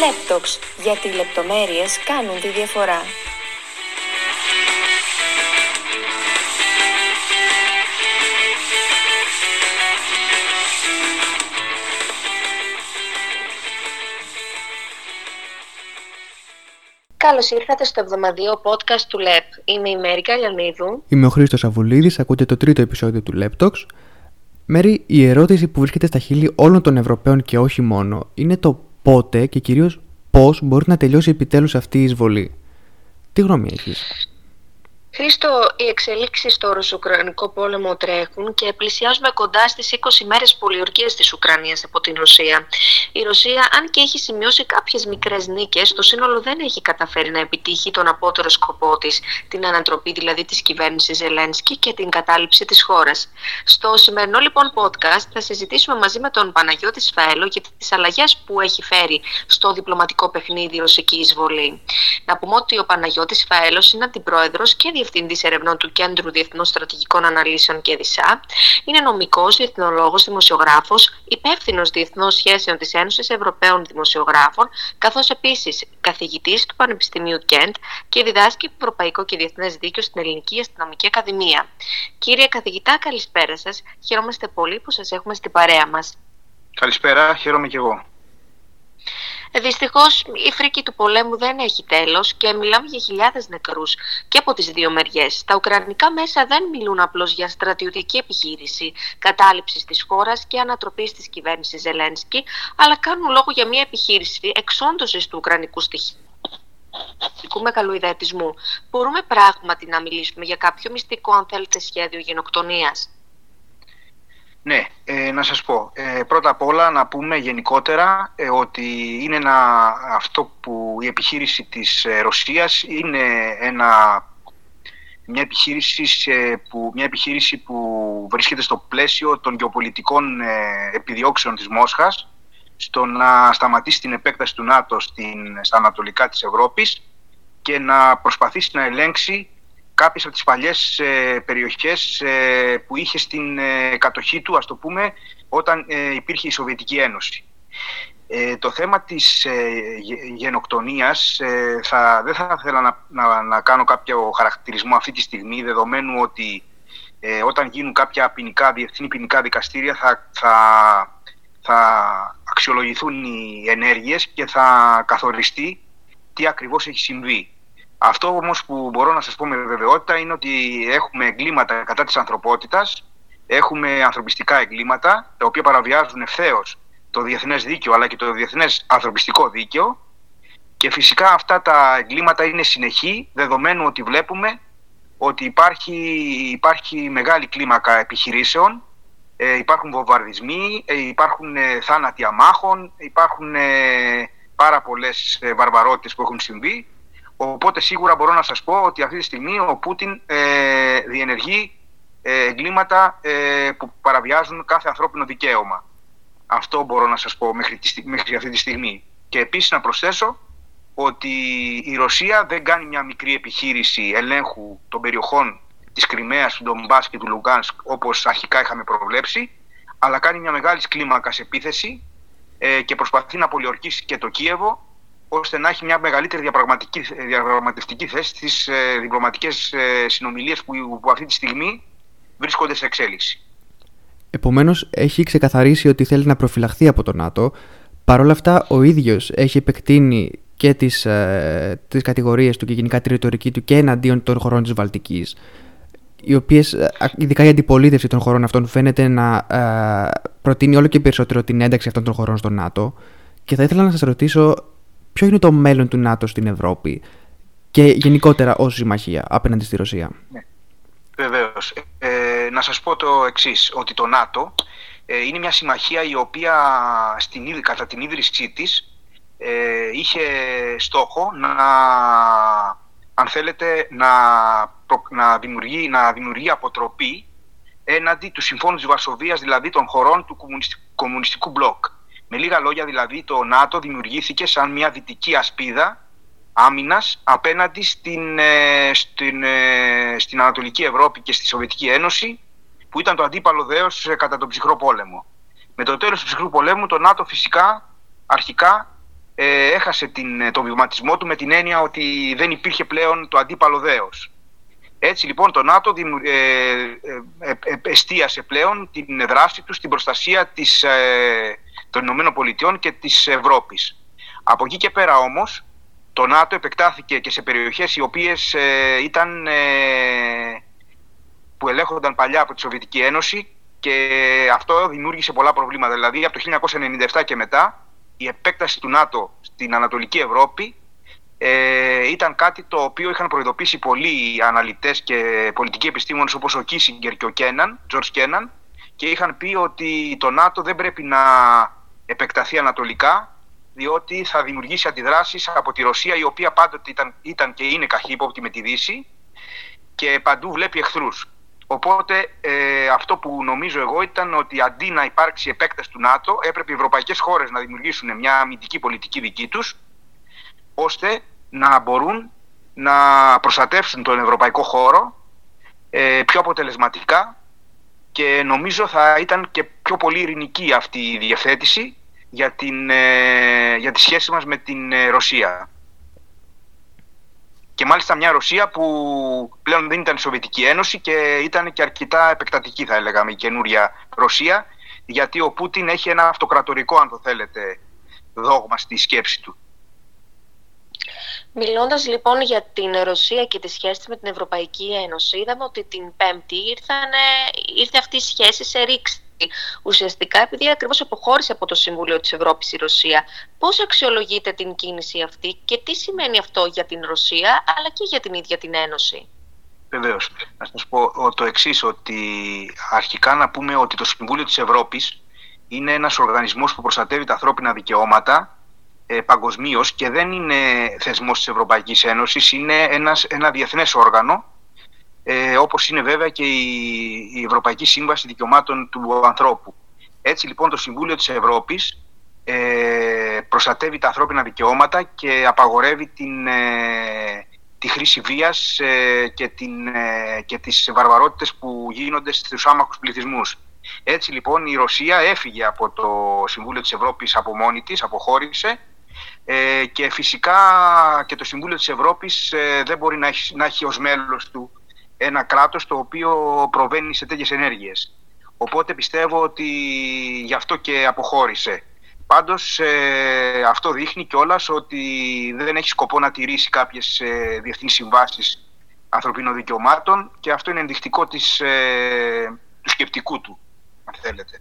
Λέπτοξ, γιατί οι λεπτομέρειες κάνουν τη διαφορά. Καλώς ήρθατε στο εβδομαδιαίο podcast του ΛΕΠ. Είμαι η Μέρη Καλιανίδου. Είμαι ο Χρήστος Αβουλίδης, ακούτε το τρίτο επεισόδιο του Laptox. Μέρη, η ερώτηση που βρίσκεται στα χείλη όλων των Ευρωπαίων και όχι μόνο είναι το πότε και κυρίως πώς μπορεί να τελειώσει επιτέλους αυτή η εισβολή. Τι γνώμη έχεις; Χρήστο, οι εξελίξεις στο Ρωσο-Ουκρανικό πόλεμο τρέχουν και πλησιάζουμε κοντά στις 20 μέρες πολιορκίας της Ουκρανίας από την Ρωσία. Η Ρωσία, αν και έχει σημειώσει κάποιες μικρές νίκες, το σύνολο δεν έχει καταφέρει να επιτύχει τον απότερο σκοπό της, την ανατροπή δηλαδή της κυβέρνησης Ζελένσκι και την κατάληψη της χώρας. Στο σημερινό λοιπόν podcast θα συζητήσουμε μαζί με τον Παναγιώτη Σφαέλο για τις αλλαγές που έχει φέρει στο διπλωματικό παιχνίδι η ρωσική εισβολή. Να πούμε ότι ο Παναγιώτης Φαέλος είναι αντιπρόεδρος και Διευθυντής Ερευνών του Κέντρου Διεθνών Στρατηγικών Αναλύσεων και ΔΙΣΑ. Είναι νομικός, διεθνολόγος, δημοσιογράφος, υπεύθυνος διεθνών σχέσεων της Ένωσης Ευρωπαίων Δημοσιογράφων, καθώς επίσης καθηγητής του Πανεπιστημίου Κέντ και διδάσκει Ευρωπαϊκό και Διεθνές Δίκαιο στην Ελληνική Αστυνομική Ακαδημία. Κύριε καθηγητά, καλησπέρα σας. Χαιρόμαστε πολύ που σας έχουμε στην παρέα μας. Καλησπέρα, χαίρομαι και εγώ. Δυστυχώς η φρίκη του πολέμου δεν έχει τέλος και μιλάμε για χιλιάδες νεκρούς και από τις δύο μεριές. Τα ουκρανικά μέσα δεν μιλούν απλώς για στρατιωτική επιχείρηση κατάληψης της χώρας και ανατροπή της κυβέρνησης Ζελένσκι, αλλά κάνουν λόγο για μια επιχείρηση εξόντωσης του ουκρανικού στοιχείου μεγαλοειδετισμού. Μπορούμε πράγματι να μιλήσουμε για κάποιο μυστικό, αν θέλετε, σχέδιο γενοκτονίας; Ναι, ε, να σας πω. Ε, πρώτα απ' όλα να πούμε γενικότερα ε, ότι είναι ένα, αυτό που η επιχείρηση της ε, Ρωσίας είναι ένα, μια, επιχείρηση που, μια επιχείρηση που βρίσκεται στο πλαίσιο των γεωπολιτικών επιδιώξεων της Μόσχας στο να σταματήσει την επέκταση του ΝΑΤΟ στην, στα ανατολικά της Ευρώπης και να προσπαθήσει να ελέγξει κάποιες από τις παλιές ε, περιοχές ε, που είχε στην ε, κατοχή του, ας το πούμε, όταν υπήρχε η Σοβιετική Ένωση. το θέμα της γενοκτονίας θα, δεν θα ήθελα να, να, να, κάνω κάποιο χαρακτηρισμό αυτή τη στιγμή δεδομένου ότι όταν γίνουν κάποια ποινικά, διεθνή ποινικά δικαστήρια θα, θα, θα αξιολογηθούν οι ενέργειες και θα καθοριστεί τι ακριβώς έχει συμβεί. Αυτό όμως που μπορώ να σας πω με βεβαιότητα είναι ότι έχουμε εγκλήματα κατά της ανθρωπότητας, έχουμε ανθρωπιστικά εγκλήματα, τα οποία παραβιάζουν ευθέως το διεθνές δίκαιο αλλά και το διεθνές ανθρωπιστικό δίκαιο. Και φυσικά αυτά τα εγκλήματα είναι συνεχή, δεδομένου ότι βλέπουμε ότι υπάρχει, υπάρχει μεγάλη κλίμακα επιχειρήσεων, ε, υπάρχουν βομβαρδισμοί, ε, υπάρχουν ε, θάνατοι αμάχων, υπάρχουν ε, πάρα πολλές ε, βαρβαρότητες που έχουν συμβεί Οπότε σίγουρα μπορώ να σας πω ότι αυτή τη στιγμή ο Πούτιν ε, διενεργεί ε, εγκλήματα ε, που παραβιάζουν κάθε ανθρώπινο δικαίωμα. Αυτό μπορώ να σας πω μέχρι, μέχρι αυτή τη στιγμή. Και επίσης να προσθέσω ότι η Ρωσία δεν κάνει μια μικρή επιχείρηση ελέγχου των περιοχών της Κρυμαίας, του Ντομπάς και του Λουγκάνσκ όπως αρχικά είχαμε προβλέψει, αλλά κάνει μια μεγάλη κλίμακα επίθεση ε, και προσπαθεί να πολιορκήσει και το Κίεβο ώστε να έχει μια μεγαλύτερη διαπραγματευτική θέση στις ε, διπλωματικές ε, συνομιλίες που, που αυτή τη στιγμή βρίσκονται σε εξέλιξη. Επομένως, έχει ξεκαθαρίσει ότι θέλει να προφυλαχθεί από το ΝΑΤΟ. Παρ' όλα αυτά, ο ίδιος έχει επεκτείνει και τις, ε, τις κατηγορίες του και γενικά τη ρητορική του και εναντίον των χωρών της Βαλτικής οι οποίες, ε, ειδικά η αντιπολίτευση των χωρών αυτών φαίνεται να ε, προτείνει όλο και περισσότερο την ένταξη αυτών των χωρών στο ΝΑΤΟ και θα ήθελα να σας ρωτήσω ποιο είναι το μέλλον του ΝΑΤΟ στην Ευρώπη και γενικότερα ως συμμαχία απέναντι στη Ρωσία; Ναι. Βεβαίως. Ε, να σας πω το εξής, ότι το ΝΑΤΟ ε, είναι μια συμμαχία η οποία στην, κατά την ίδρυσή της ε, είχε στόχο να, αν θέλετε, να, να, δημιουργεί, να δημιουργεί αποτροπή έναντι του Συμφώνου της Βαρσοβίας, δηλαδή των χωρών του κομμουνιστικού, κομμουνιστικού μπλοκ. Με λίγα λόγια δηλαδή το ΝΑΤΟ δημιουργήθηκε σαν μια δυτική ασπίδα άμυνας απέναντι στην, ε, στην, ε, στην Ανατολική Ευρώπη και στη Σοβιετική Ένωση που ήταν το αντίπαλο δέος ε, κατά τον ψυχρό πόλεμο. Με το τέλος του ψυχρού πολέμου το ΝΑΤΟ φυσικά αρχικά ε, έχασε την, τον βηματισμό του με την έννοια ότι δεν υπήρχε πλέον το αντίπαλο δέος. Έτσι λοιπόν το ΝΑΤΟ ε, ε, εστίασε πλέον την δράση του στην προστασία της, των Ηνωμένων Πολιτειών και της Ευρώπης. Από εκεί και πέρα όμως το ΝΑΤΟ επεκτάθηκε και σε περιοχές οι οποίες ήταν, που ελέγχονταν παλιά από τη Σοβιετική Ένωση και αυτό δημιούργησε πολλά προβλήματα. Δηλαδή από το 1997 και μετά η επέκταση του ΝΑΤΟ στην Ανατολική Ευρώπη ε, ήταν κάτι το οποίο είχαν προειδοποιήσει πολλοί αναλυτές και πολιτικοί επιστήμονες όπως ο Κίσιγκερ και ο Κέναν, George Κέναν και είχαν πει ότι το ΝΑΤΟ δεν πρέπει να επεκταθεί ανατολικά διότι θα δημιουργήσει αντιδράσεις από τη Ρωσία η οποία πάντοτε ήταν, ήταν και είναι καχύποπτη με τη Δύση και παντού βλέπει εχθρούς. Οπότε ε, αυτό που νομίζω εγώ ήταν ότι αντί να υπάρξει επέκταση του ΝΑΤΟ, έπρεπε οι ευρωπαϊκές χώρες να δημιουργήσουν μια αμυντική πολιτική δική τους, ώστε να μπορούν να προστατεύσουν τον ευρωπαϊκό χώρο ε, πιο αποτελεσματικά και νομίζω θα ήταν και πιο πολύ ειρηνική αυτή η διευθέτηση για, την, ε, για τη σχέση μας με την ε, Ρωσία και μάλιστα μια Ρωσία που πλέον δεν ήταν η Σοβιετική Ένωση και ήταν και αρκετά επεκτατική θα έλεγαμε η καινούρια Ρωσία γιατί ο Πούτιν έχει ένα αυτοκρατορικό αν το θέλετε δόγμα στη σκέψη του. Μιλώντας λοιπόν για την Ρωσία και τη σχέση με την Ευρωπαϊκή Ένωση, είδαμε ότι την Πέμπτη ήρθανε, ήρθε αυτή η σχέση σε ρήξη ουσιαστικά επειδή ακριβώς αποχώρησε από το Συμβούλιο της Ευρώπης η Ρωσία. Πώς αξιολογείτε την κίνηση αυτή και τι σημαίνει αυτό για την Ρωσία αλλά και για την ίδια την Ένωση; Βεβαίως. Να σας πω το εξής, ότι αρχικά να πούμε ότι το Συμβούλιο της Ευρώπης είναι ένας οργανισμός που προστατεύει τα ανθρώπινα δικαιώματα ε, παγκοσμίως και δεν είναι θεσμός της Ευρωπαϊκής Ένωσης, είναι ένας, ένα διεθνές όργανο ε, όπως είναι βέβαια και η, Ευρωπαϊκή Σύμβαση Δικαιωμάτων του Ανθρώπου. Έτσι λοιπόν το Συμβούλιο της Ευρώπης ε, προστατεύει τα ανθρώπινα δικαιώματα και απαγορεύει την, ε, τη χρήση βίας ε, και, την, ε, και τις βαρβαρότητες που γίνονται στους άμαχους πληθυσμούς. Έτσι λοιπόν η Ρωσία έφυγε από το Συμβούλιο της Ευρώπης από μόνη της, αποχώρησε και φυσικά και το Συμβούλιο της Ευρώπης δεν μπορεί να έχει, να έχει ως μέλος του ένα κράτος το οποίο προβαίνει σε τέτοιες ενέργειες. Οπότε πιστεύω ότι γι' αυτό και αποχώρησε. Πάντως ε, αυτό δείχνει κιόλας ότι δεν έχει σκοπό να τηρήσει κάποιες ε, διεθνείς συμβάσεις ανθρωπίνων δικαιωμάτων και αυτό είναι ενδεικτικό της, ε, του σκεπτικού του, αν θέλετε.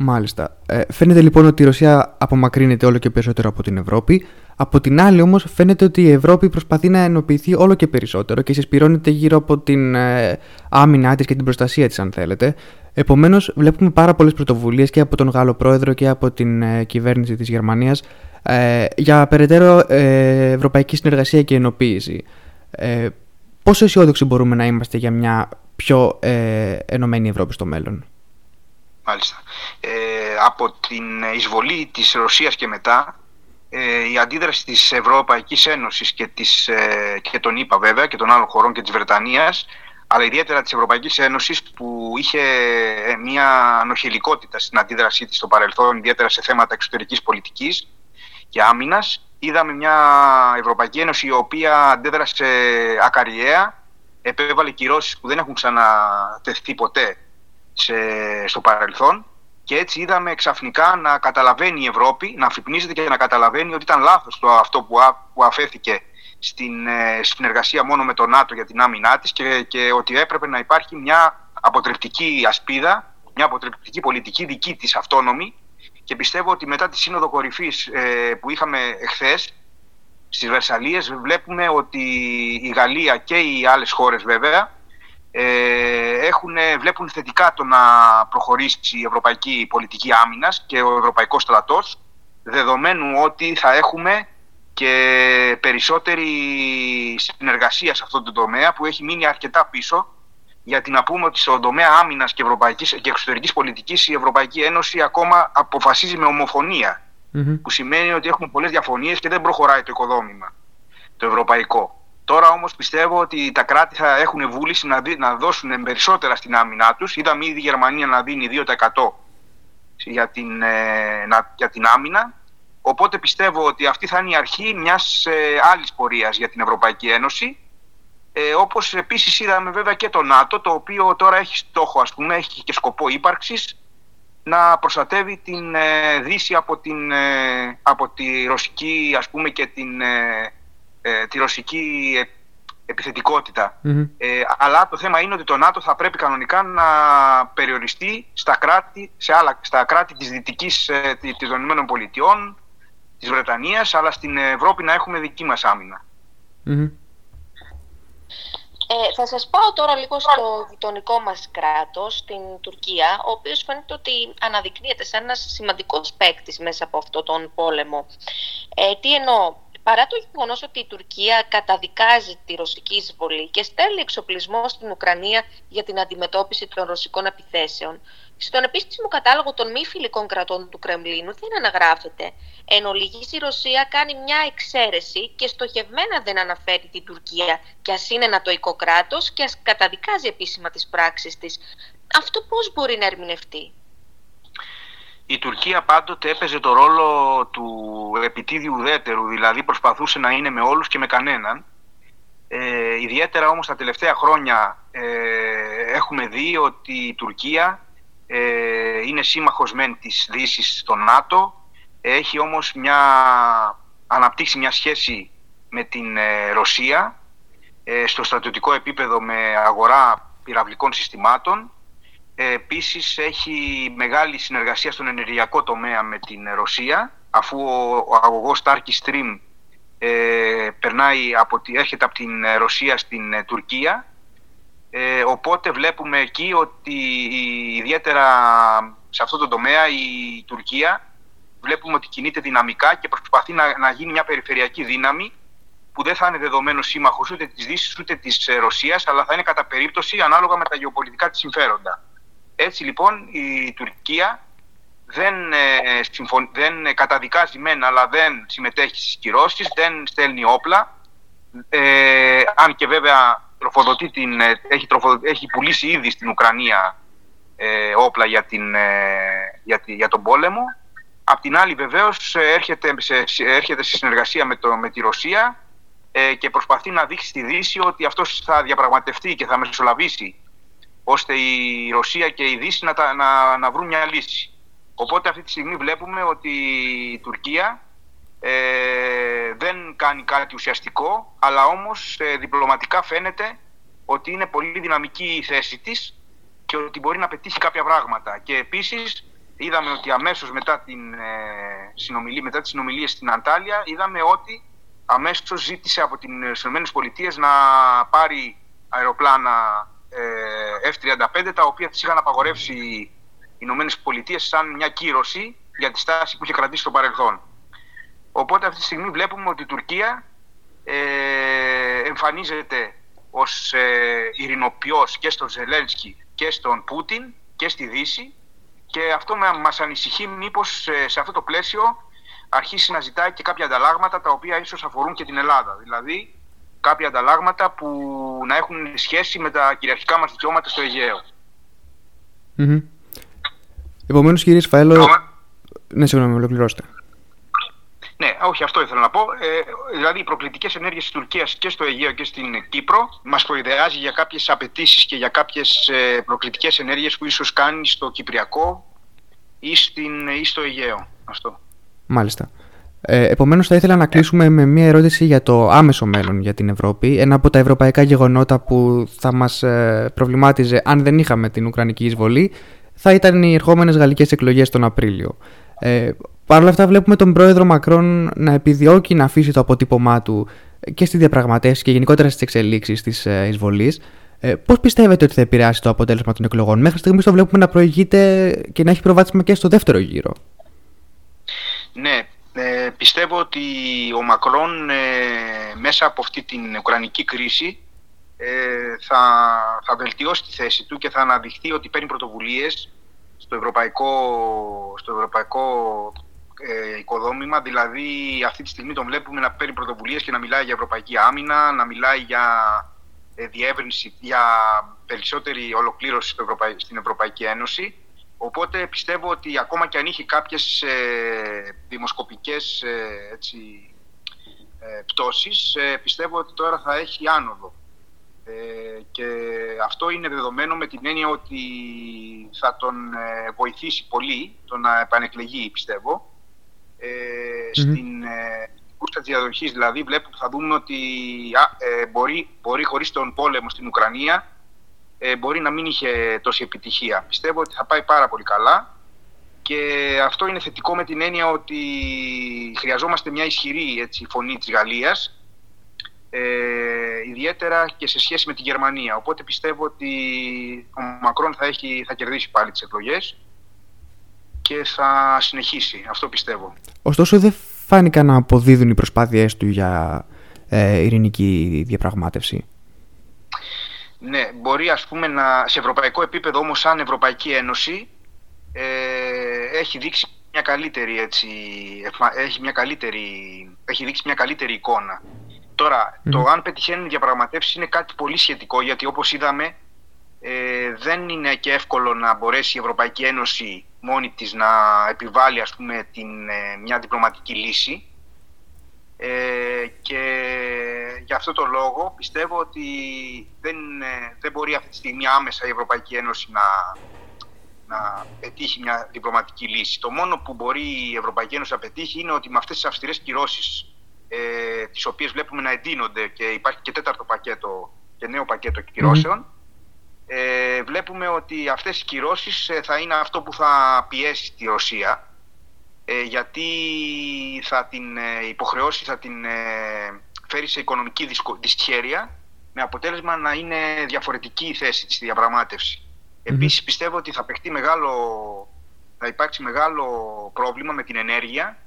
Μάλιστα. Ε, φαίνεται λοιπόν ότι η Ρωσία απομακρύνεται όλο και περισσότερο από την Ευρώπη. Από την άλλη όμως φαίνεται ότι η Ευρώπη προσπαθεί να ενοποιηθεί όλο και περισσότερο και συσπηρώνεται γύρω από την ε, άμυνά της και την προστασία της αν θέλετε. Επομένως βλέπουμε πάρα πολλές πρωτοβουλίες και από τον Γάλλο Πρόεδρο και από την ε, κυβέρνηση της Γερμανίας ε, για περαιτέρω ε, ευρωπαϊκή συνεργασία και ενοποίηση. Ε, πόσο αισιόδοξοι μπορούμε να είμαστε για μια πιο ε, ενωμένη Ευρώπη στο μέλλον; Μάλιστα. Ε, από την εισβολή της Ρωσίας και μετά ε, η αντίδραση της Ευρωπαϊκής Ένωσης και, της, ε, και των ΗΠΑ βέβαια και των άλλων χωρών και της Βρετανίας αλλά ιδιαίτερα της Ευρωπαϊκής Ένωσης που είχε ε, μια ανοχελικότητα στην αντίδρασή της στο παρελθόν ιδιαίτερα σε θέματα εξωτερικής πολιτικής και άμυνας είδαμε μια Ευρωπαϊκή Ένωση η οποία αντέδρασε ακαριέα επέβαλε κυρώσεις που δεν έχουν ξανατεθεί ποτέ σε, στο παρελθόν και έτσι είδαμε ξαφνικά να καταλαβαίνει η Ευρώπη, να αφυπνίζεται και να καταλαβαίνει ότι ήταν λάθος το, αυτό που, που αφέθηκε στην ε, συνεργασία μόνο με το ΝΑΤΟ για την άμυνά της και, και ότι έπρεπε να υπάρχει μια αποτρεπτική ασπίδα, μια αποτρεπτική πολιτική δική της αυτόνομη και πιστεύω ότι μετά τη σύνοδο κορυφής ε, που είχαμε εχθές στις Βερσαλίες βλέπουμε ότι η Γαλλία και οι άλλες χώρες βέβαια ε, έχουν, βλέπουν θετικά το να προχωρήσει η ευρωπαϊκή πολιτική άμυνας και ο ευρωπαϊκός στρατός δεδομένου ότι θα έχουμε και περισσότερη συνεργασία σε αυτό το τομέα που έχει μείνει αρκετά πίσω γιατί να πούμε ότι στον τομέα άμυνας και, ευρωπαϊκής, και εξωτερικής πολιτικής η Ευρωπαϊκή Ένωση ακόμα αποφασίζει με ομοφωνία που σημαίνει ότι έχουμε πολλές διαφωνίες και δεν προχωράει το οικοδόμημα το ευρωπαϊκό. Τώρα όμως πιστεύω ότι τα κράτη θα έχουν βούληση να, να δώσουν περισσότερα στην άμυνά τους. Είδαμε ήδη η Γερμανία να δίνει 2% για την, ε, για την άμυνα. Οπότε πιστεύω ότι αυτή θα είναι η αρχή μιας ε, άλλης πορείας για την Ευρωπαϊκή Ένωση. Ε, όπως επίσης είδαμε βέβαια και το ΝΑΤΟ, το οποίο τώρα έχει στόχο, ας πούμε, έχει και σκοπό ύπαρξης να προστατεύει την ε, Δύση από, την, ε, από τη ρωσική, ας πούμε, και την, ε, ε τη ρωσική επιθετικοτητα Ε, αλλά το θέμα είναι ότι το ΝΑΤΟ θα πρέπει κανονικά να περιοριστεί στα κράτη, σε άλλα, στα κράτη της Δυτικής ε, των ΗΠΑ, της Βρετανίας, αλλά στην Ευρώπη να έχουμε δική μας αμυνα Ε, θα σας πάω τώρα λίγο στο γειτονικό μας κράτος, την Τουρκία, ο οποίος φαίνεται ότι αναδεικνύεται σαν ένας σημαντικός παίκτης μέσα από αυτόν τον πόλεμο. Ε, τι εννοώ, Παρά το γεγονός ότι η Τουρκία καταδικάζει τη ρωσική εισβολή και στέλνει εξοπλισμό στην Ουκρανία για την αντιμετώπιση των ρωσικών επιθέσεων, στον επίσημο κατάλογο των μη φιλικών κρατών του Κρεμλίνου δεν αναγράφεται. Εν ολίγης η Ρωσία κάνει μια εξαίρεση και στοχευμένα δεν αναφέρει την Τουρκία και α είναι νατοϊκό κράτος και ας καταδικάζει επίσημα τις πράξεις της. Αυτό πώς μπορεί να ερμηνευτεί; Η Τουρκία πάντοτε έπαιζε το ρόλο του επιτίδιου ουδέτερου, δηλαδή προσπαθούσε να είναι με όλους και με κανέναν. Ε, ιδιαίτερα όμως τα τελευταία χρόνια ε, έχουμε δει ότι η Τουρκία ε, είναι σύμμαχος μεν της Δύσης στο ΝΑΤΟ, έχει όμως μια, αναπτύξει μια σχέση με την ε, Ρωσία στο στρατιωτικό επίπεδο με αγορά πυραυλικών συστημάτων Επίσης έχει μεγάλη συνεργασία στον ενεργειακό τομέα με την Ρωσία αφού ο αγωγός Turkish Stream ε, περνάει από, έρχεται από την Ρωσία στην ε, Τουρκία ε, οπότε βλέπουμε εκεί ότι ιδιαίτερα σε αυτό το τομέα η Τουρκία βλέπουμε ότι κινείται δυναμικά και προσπαθεί να, να γίνει μια περιφερειακή δύναμη που δεν θα είναι δεδομένος σύμμαχος ούτε της Δύσης ούτε της ε, Ρωσίας, αλλά θα είναι κατά περίπτωση ανάλογα με τα γεωπολιτικά της συμφέροντα. Έτσι λοιπόν η Τουρκία δεν, ε, δεν καταδικάζει μεν αλλά δεν συμμετέχει στις κυρώσεις, δεν στέλνει όπλα ε, αν και βέβαια τροφοδοτεί την, ε, έχει, έχει πουλήσει ήδη στην Ουκρανία ε, όπλα για, την, ε, για, για τον πόλεμο. Απ' την άλλη βεβαίως έρχεται σε, έρχεται σε συνεργασία με, το, με τη Ρωσία και προσπαθεί να δείξει στη Δύση ότι αυτός θα διαπραγματευτεί και θα μεσολαβήσει ώστε η Ρωσία και η Δύση να, να, να βρουν μια λύση. Οπότε αυτή τη στιγμή βλέπουμε ότι η Τουρκία ε, δεν κάνει κάτι ουσιαστικό, αλλά όμως ε, διπλωματικά φαίνεται ότι είναι πολύ δυναμική η θέση της και ότι μπορεί να πετύχει κάποια πράγματα. Και επίσης είδαμε ότι αμέσως μετά, την, ε, συνομιλία, μετά τις συνομιλίες στην Αντάλια είδαμε ότι αμέσως ζήτησε από τις ΗΠΑ να πάρει αεροπλάνα ε, F-35 τα οποία τις είχαν απαγορεύσει οι Ηνωμένες Πολιτείες σαν μια κύρωση για τη στάση που είχε κρατήσει στο παρελθόν. Οπότε αυτή τη στιγμή βλέπουμε ότι η Τουρκία ε, εμφανίζεται ως ε, ειρηνοποιός και στον Ζελένσκι και στον Πούτιν και στη Δύση και αυτό μας ανησυχεί μήπως ε, σε αυτό το πλαίσιο αρχίσει να ζητάει και κάποια ανταλλάγματα τα οποία ίσως αφορούν και την Ελλάδα. Δηλαδή κάποια ανταλλάγματα που να έχουν σχέση με τα κυριαρχικά μας δικαιώματα στο Αιγαίο. Mm-hmm. Επομένως κύριε Σφαέλο... Ναι, συγγνώμη, ολοκληρώστε. Ναι, όχι, αυτό ήθελα να πω. Ε, δηλαδή, οι προκλητικές ενέργειες της Τουρκίας και στο Αιγαίο και στην Κύπρο μας προειδεάζει για κάποιες απαιτήσεις και για κάποιες ε, προκλητικές ενέργειες που ίσως κάνει στο Κυπριακό ή, στην, ή στο Αιγαίο. Αυτό. Μάλιστα. Ε, Επομένως, θα ήθελα να κλείσουμε με μία ερώτηση για το άμεσο μέλλον για την Ευρώπη. Ένα από τα ευρωπαϊκά γεγονότα που θα μας ε, προβλημάτιζε αν δεν είχαμε την Ουκρανική εισβολή θα ήταν οι ερχόμενες γαλλικές εκλογές τον Απρίλιο. Ε, Παρ' όλα αυτά, βλέπουμε τον πρόεδρο Μακρόν να επιδιώκει να αφήσει το αποτύπωμά του και στη διαπραγματεύση και γενικότερα στις εξελίξεις της ε, εισβολής. Ε, Πώς πιστεύετε ότι θα επηρεάσει το αποτέλεσμα των εκλογών, Μέχρι στιγμής το βλέπουμε να προηγείται και να έχει προβάδισμα και στο δεύτερο γύρο. Ναι, ε, πιστεύω ότι ο Μακρόν ε, μέσα από αυτή την ουκρανική κρίση ε, θα, θα βελτιώσει τη θέση του και θα αναδειχθεί ότι παίρνει πρωτοβουλίες στο ευρωπαϊκό, στο ευρωπαϊκό ε, οικοδόμημα. Δηλαδή αυτή τη στιγμή τον βλέπουμε να παίρνει πρωτοβουλίες και να μιλάει για ευρωπαϊκή άμυνα, να μιλάει για διεύρυνση, για περισσότερη ολοκλήρωση στην Ευρωπαϊκή Ένωση Οπότε πιστεύω ότι ακόμα και αν είχε κάποιες ε, δημοσκοπικές ε, έτσι, ε, πτώσεις, ε, πιστεύω ότι τώρα θα έχει άνοδο. Ε, και αυτό είναι δεδομένο με την έννοια ότι θα τον βοηθήσει πολύ το να επανεκλεγεί, πιστεύω. Στην κούστα της διαδοχής, δηλαδή, βλέπω, θα δούμε ότι α, μπορεί, μπορεί χωρίς τον πόλεμο στην Ουκρανία ε, μπορεί να μην είχε τόση επιτυχία. Πιστεύω ότι θα πάει πάρα πολύ καλά και αυτό είναι θετικό με την έννοια ότι χρειαζόμαστε μια ισχυρή έτσι, φωνή της Γαλλίας ε, ιδιαίτερα και σε σχέση με τη Γερμανία. Οπότε πιστεύω ότι ο Μακρόν θα, έχει, θα κερδίσει πάλι τις εκλογές και θα συνεχίσει. Αυτό πιστεύω. Ωστόσο δεν φάνηκαν να αποδίδουν οι προσπάθειές του για ε, ειρηνική διαπραγμάτευση. Ναι, μπορεί ας πούμε να, σε ευρωπαϊκό επίπεδο όμως σαν Ευρωπαϊκή Ένωση ε, έχει δείξει μια καλύτερη έτσι, έχει, μια καλύτερη, έχει δείξει μια καλύτερη εικόνα. Τώρα, το αν πετυχαίνουν οι διαπραγματεύσεις είναι κάτι πολύ σχετικό γιατί όπως είδαμε ε, δεν είναι και εύκολο να μπορέσει η Ευρωπαϊκή Ένωση μόνη της να επιβάλλει ας πούμε την, ε, μια διπλωματική λύση ε, και για αυτό το λόγο πιστεύω ότι δεν, δεν μπορεί αυτή τη στιγμή άμεσα η Ευρωπαϊκή Ένωση να, να πετύχει μια διπλωματική λύση. Το μόνο που μπορεί η Ευρωπαϊκή Ένωση να πετύχει είναι ότι με αυτές τις αυστηρές κυρώσεις ε, τις οποίες βλέπουμε να εντείνονται και υπάρχει και τέταρτο πακέτο και νέο πακέτο κυρώσεων ε, βλέπουμε ότι αυτές οι κυρώσεις ε, θα είναι αυτό που θα πιέσει τη Ρωσία ε, γιατί θα την ε, υποχρεώσει, θα την ε, φέρει σε οικονομική δυσχέρεια με αποτέλεσμα να είναι διαφορετική η θέση της στη διαπραγμάτευση. Επίσης πιστεύω ότι θα, μεγάλο, θα υπάρξει μεγάλο πρόβλημα με την ενέργεια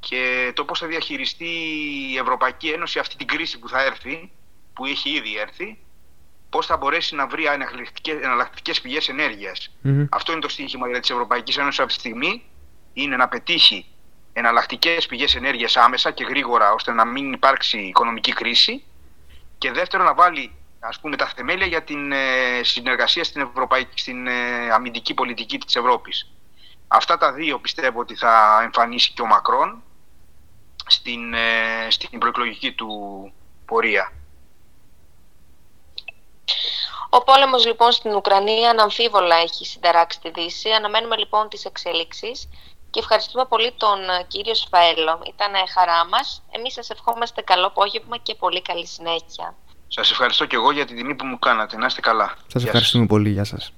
και το πώς θα διαχειριστεί η Ευρωπαϊκή Ένωση αυτή την κρίση που θα έρθει, που έχει ήδη έρθει, πώς θα μπορέσει να βρει εναλλακτικές πηγές Αυτό είναι το στοίχημα για της Ευρωπαϊκής Ένωσης αυτή τη στιγμή είναι να πετύχει εναλλακτικές πηγές ενέργειας άμεσα και γρήγορα ώστε να μην υπάρξει οικονομική κρίση. Και δεύτερον, να βάλει ας πούμε, τα θεμέλια για την ε, συνεργασία στην, ευρωπαϊκή, στην ε, αμυντική πολιτική της Ευρώπης. Αυτά τα δύο πιστεύω ότι θα εμφανίσει και ο Μακρόν στην, ε, στην προεκλογική του πορεία. Ο πόλεμος λοιπόν στην Ουκρανία αναμφίβολα έχει συνταράξει τη Δύση. Αναμένουμε λοιπόν τις εξέλιξεις και ευχαριστούμε πολύ τον ε, κύριο Σφαέλο. Ήταν χαρά μας. Εμείς σας ευχόμαστε καλό απόγευμα και πολύ καλή συνέχεια. Σας ευχαριστώ και εγώ για την τιμή που μου κάνατε. Να είστε καλά. Σας ευχαριστούμε πολύ. Γεια σας.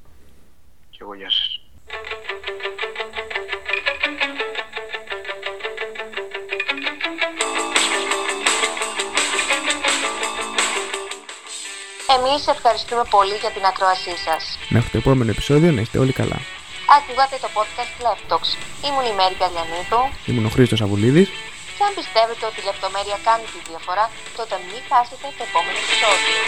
Και εγώ γεια σας. Εμείς ευχαριστούμε πολύ για την ακρόασή σας. Μέχρι το επόμενο επεισόδιο να είστε όλοι καλά. Ακούγατε το podcast Laptops. Ήμουν η Μέρη Καλιανίδου. Ήμουν ο Χρήστος Αβουλίδης. Και αν πιστεύετε ότι η λεπτομέρεια κάνει τη διαφορά, τότε μην χάσετε το επόμενο επεισόδιο.